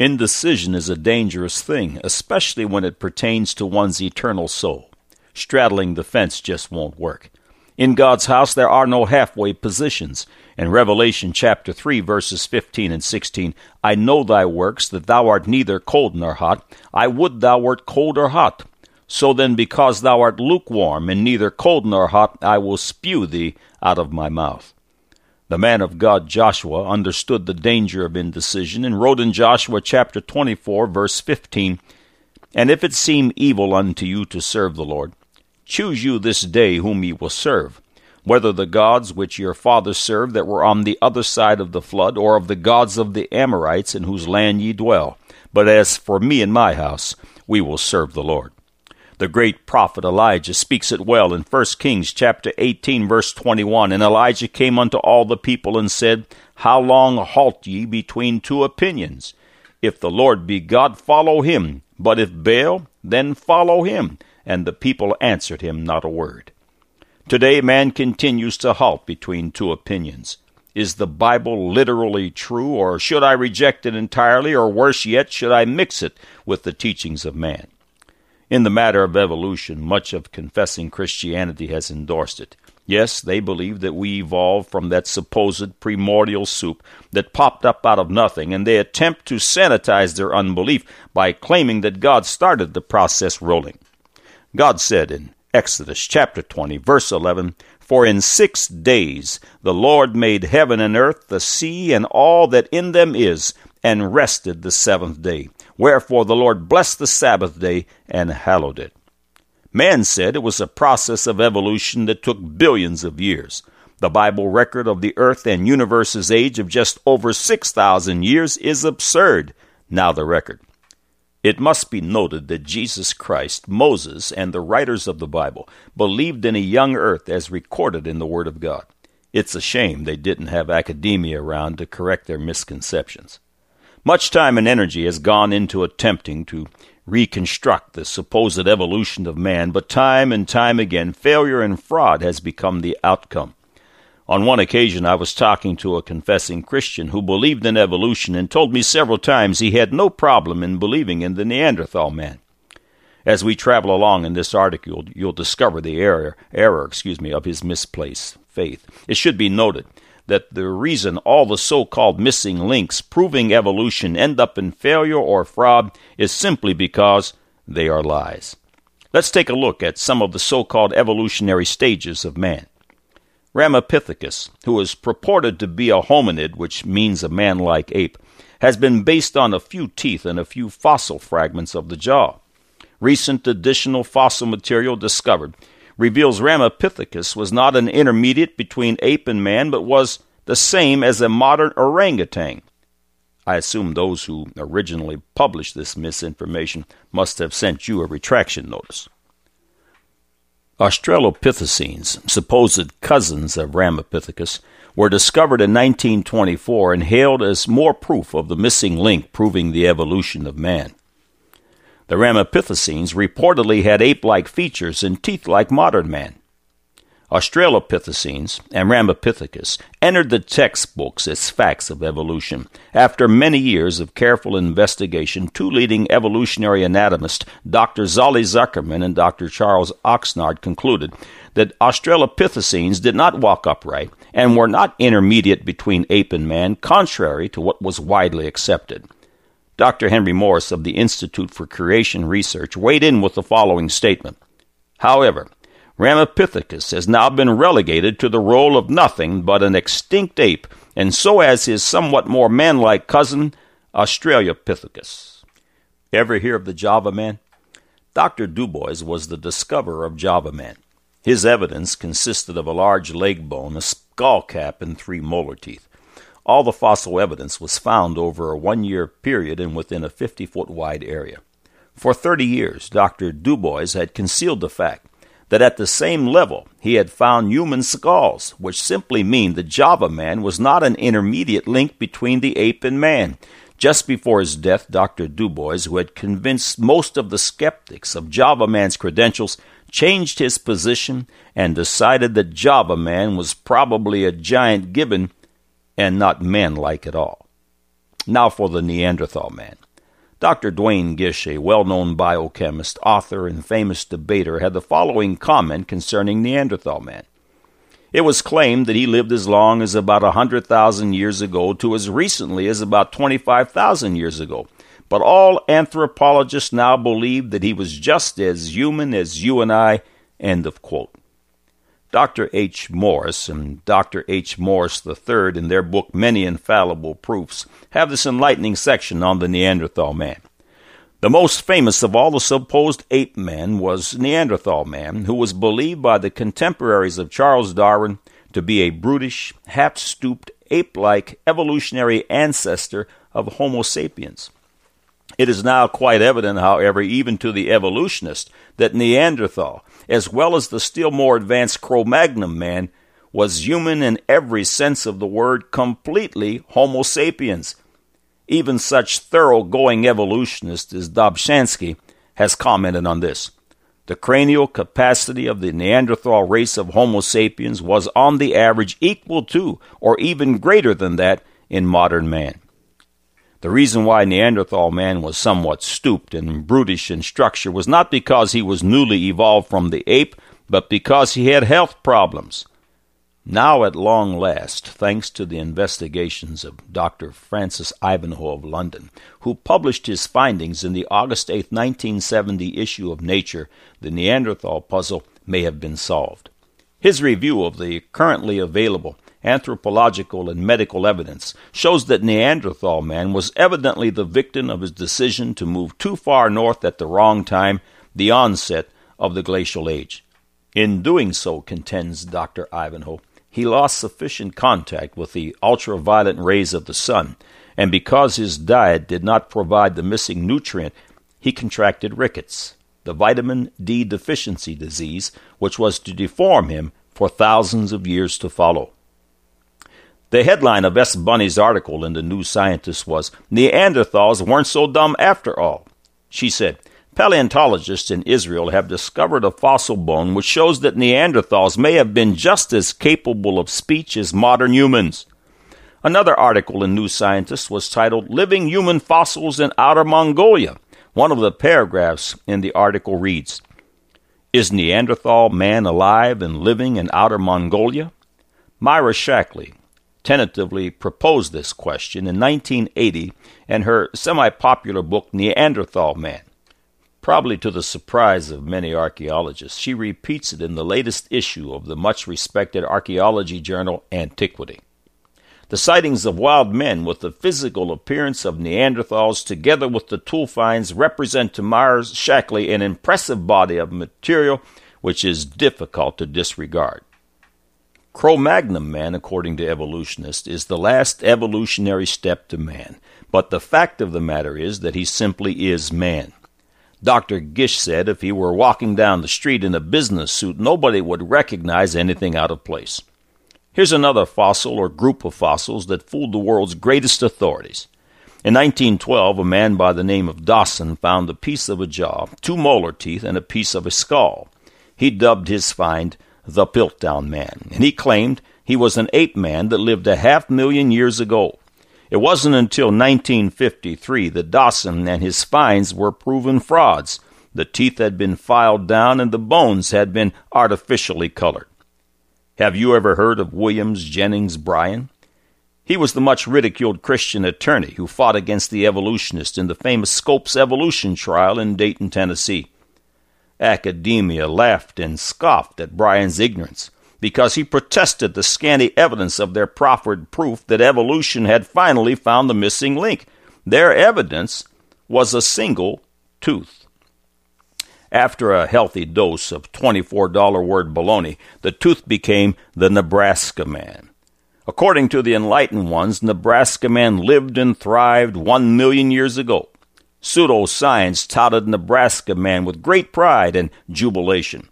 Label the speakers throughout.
Speaker 1: Indecision is a dangerous thing, especially when it pertains to one's eternal soul. Straddling the fence just won't work. In God's house there are no halfway positions. In Revelation chapter 3 verses 15 and 16, I know thy works, that thou art neither cold nor hot. I would thou wert cold or hot. So then, because thou art lukewarm and neither cold nor hot, I will spew thee out of my mouth. The man of God Joshua understood the danger of indecision and wrote in Joshua chapter 24 verse 15, And if it seem evil unto you to serve the Lord, choose you this day whom ye will serve, whether the gods which your fathers served that were on the other side of the flood, or of the gods of the Amorites in whose land ye dwell. But as for me and my house, we will serve the Lord. The great prophet Elijah speaks it well in 1 Kings chapter 18 verse 21. And Elijah came unto all the people and said, How long halt ye between two opinions? If the Lord be God, follow him. But if Baal, then follow him. And the people answered him not a word. Today man continues to halt between two opinions. Is the Bible literally true, or should I reject it entirely, or worse yet, should I mix it with the teachings of man? In the matter of evolution, much of confessing Christianity has endorsed it. Yes, they believe that we evolved from that supposed primordial soup that popped up out of nothing, and they attempt to sanitize their unbelief by claiming that God started the process rolling. God said in Exodus chapter 20, verse 11, For in six days the Lord made heaven and earth, the sea, and all that in them is, and rested the seventh day. Wherefore the Lord blessed the Sabbath day and hallowed it. Man said it was a process of evolution that took billions of years. The Bible record of the earth and universe's age of just over 6,000 years is absurd. Now the record. It must be noted that Jesus Christ, Moses, and the writers of the Bible believed in a young earth as recorded in the Word of God. It's a shame they didn't have academia around to correct their misconceptions. Much time and energy has gone into attempting to reconstruct the supposed evolution of man, but time and time again, failure and fraud has become the outcome. On one occasion, I was talking to a confessing Christian who believed in evolution and told me several times he had no problem in believing in the Neanderthal man. As we travel along in this article, you'll discover the error, error excuse me, of his misplaced faith. It should be noted that the reason all the so called missing links proving evolution end up in failure or fraud is simply because they are lies. Let's take a look at some of the so called evolutionary stages of man. Ramapithecus, who is purported to be a hominid, which means a man like ape, has been based on a few teeth and a few fossil fragments of the jaw. Recent additional fossil material discovered reveals Ramapithecus was not an intermediate between ape and man, but was the same as a modern orangutan. I assume those who originally published this misinformation must have sent you a retraction notice. Australopithecines, supposed cousins of Ramapithecus, were discovered in 1924 and hailed as more proof of the missing link proving the evolution of man. The Ramapithecines reportedly had ape like features and teeth like modern man. Australopithecines and Ramapithecus entered the textbooks as facts of evolution. After many years of careful investigation, two leading evolutionary anatomists, Dr. Solly Zuckerman and Dr. Charles Oxnard, concluded that Australopithecines did not walk upright and were not intermediate between ape and man, contrary to what was widely accepted. Dr. Henry Morris of the Institute for Creation Research weighed in with the following statement. However, Ramapithecus has now been relegated to the role of nothing but an extinct ape, and so has his somewhat more manlike cousin, Australopithecus. Ever hear of the Java Man? Dr. Dubois was the discoverer of Java Man. His evidence consisted of a large leg bone, a skull cap, and three molar teeth. All the fossil evidence was found over a one year period and within a 50 foot wide area. For 30 years, Dr. Dubois had concealed the fact that at the same level he had found human skulls, which simply mean the Java man was not an intermediate link between the ape and man. Just before his death, Dr. Dubois, who had convinced most of the skeptics of Java man's credentials, changed his position and decided that Java man was probably a giant gibbon and not man like at all. Now for the Neanderthal man. Dr. Duane Gish, a well known biochemist, author, and famous debater, had the following comment concerning Neanderthal man. It was claimed that he lived as long as about a 100,000 years ago to as recently as about 25,000 years ago. But all anthropologists now believe that he was just as human as you and I. End of quote. Dr. H. Morris and Dr. H. Morris III, in their book Many Infallible Proofs, have this enlightening section on the Neanderthal man. The most famous of all the supposed ape men was Neanderthal man, who was believed by the contemporaries of Charles Darwin to be a brutish, half stooped, ape like evolutionary ancestor of Homo sapiens. It is now quite evident, however, even to the evolutionist, that Neanderthal, as well as the still more advanced Cro Magnon man, was human in every sense of the word, completely Homo sapiens. Even such thoroughgoing evolutionist as Dobzhansky has commented on this. The cranial capacity of the Neanderthal race of Homo sapiens was on the average equal to or even greater than that in modern man. The reason why Neanderthal man was somewhat stooped and brutish in structure was not because he was newly evolved from the ape, but because he had health problems. Now, at long last, thanks to the investigations of Dr. Francis Ivanhoe of London, who published his findings in the August 8, 1970 issue of Nature, the Neanderthal puzzle may have been solved. His review of the currently available anthropological and medical evidence shows that Neanderthal man was evidently the victim of his decision to move too far north at the wrong time, the onset of the glacial age. In doing so, contends Dr. Ivanhoe, he lost sufficient contact with the ultraviolet rays of the sun, and because his diet did not provide the missing nutrient, he contracted rickets, the vitamin D deficiency disease, which was to deform him for thousands of years to follow. The headline of S. Bunney's article in the New Scientist was Neanderthals weren't so dumb after all. She said, Paleontologists in Israel have discovered a fossil bone which shows that Neanderthals may have been just as capable of speech as modern humans. Another article in New Scientist was titled Living Human Fossils in Outer Mongolia. One of the paragraphs in the article reads Is Neanderthal man alive and living in Outer Mongolia? Myra Shackley, tentatively proposed this question in 1980 in her semi popular book Neanderthal Man. Probably to the surprise of many archaeologists, she repeats it in the latest issue of the much respected archaeology journal Antiquity. The sightings of wild men with the physical appearance of Neanderthals, together with the tool finds, represent to Myra Shackley an impressive body of material which is difficult to disregard. Cro Magnon man, according to evolutionists, is the last evolutionary step to man. But the fact of the matter is that he simply is man. Dr. Gish said if he were walking down the street in a business suit, nobody would recognize anything out of place. Here's another fossil or group of fossils that fooled the world's greatest authorities. In 1912, a man by the name of Dawson found a piece of a jaw, two molar teeth, and a piece of a skull. He dubbed his find the Piltdown Man, and he claimed he was an ape man that lived a half million years ago. It wasn't until 1953 that Dawson and his finds were proven frauds. The teeth had been filed down and the bones had been artificially colored. Have you ever heard of Williams Jennings Bryan? He was the much ridiculed Christian attorney who fought against the evolutionists in the famous Scopes evolution trial in Dayton, Tennessee. Academia laughed and scoffed at Bryan's ignorance because he protested the scanty evidence of their proffered proof that evolution had finally found the missing link. Their evidence was a single tooth. After a healthy dose of $24 word baloney, the tooth became the Nebraska man. According to the enlightened ones, Nebraska man lived and thrived one million years ago. Pseudoscience touted Nebraska man with great pride and jubilation.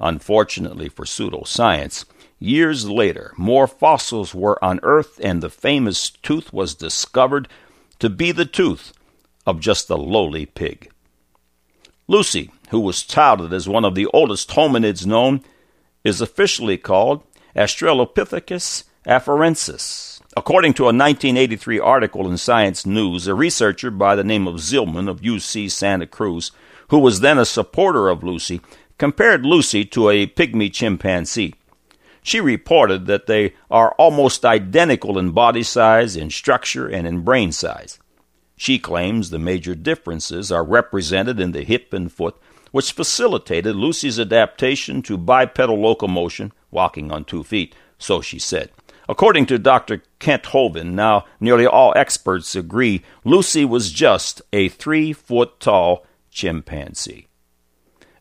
Speaker 1: Unfortunately for pseudoscience, years later, more fossils were unearthed and the famous tooth was discovered to be the tooth of just a lowly pig. Lucy, who was touted as one of the oldest hominids known, is officially called Australopithecus afarensis, According to a 1983 article in Science News, a researcher by the name of Zihlman of UC Santa Cruz, who was then a supporter of Lucy, compared Lucy to a pygmy chimpanzee. She reported that they are almost identical in body size, in structure, and in brain size. She claims the major differences are represented in the hip and foot, which facilitated Lucy's adaptation to bipedal locomotion, walking on two feet, so she said. According to Dr. Kent Hovind, now nearly all experts agree Lucy was just a three foot tall chimpanzee.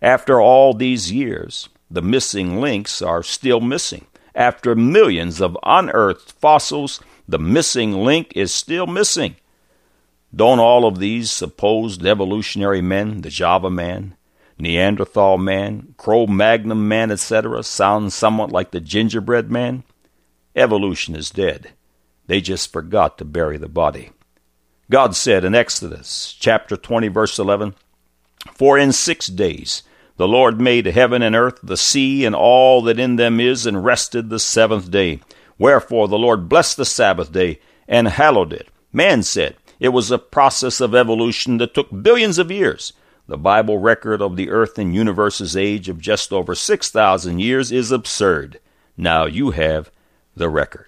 Speaker 1: After all these years, the missing links are still missing. After millions of unearthed fossils, the missing link is still missing. Don't all of these supposed evolutionary men, the Java man, Neanderthal man, Cro Magnon man, etc., sound somewhat like the gingerbread man? Evolution is dead. They just forgot to bury the body. God said in Exodus chapter 20 verse 11, For in six days the Lord made heaven and earth, the sea, and all that in them is, and rested the seventh day. Wherefore the Lord blessed the Sabbath day and hallowed it. Man said, it was a process of evolution that took billions of years. The Bible record of the earth and universe's age of just over 6,000 years is absurd. Now you have the record.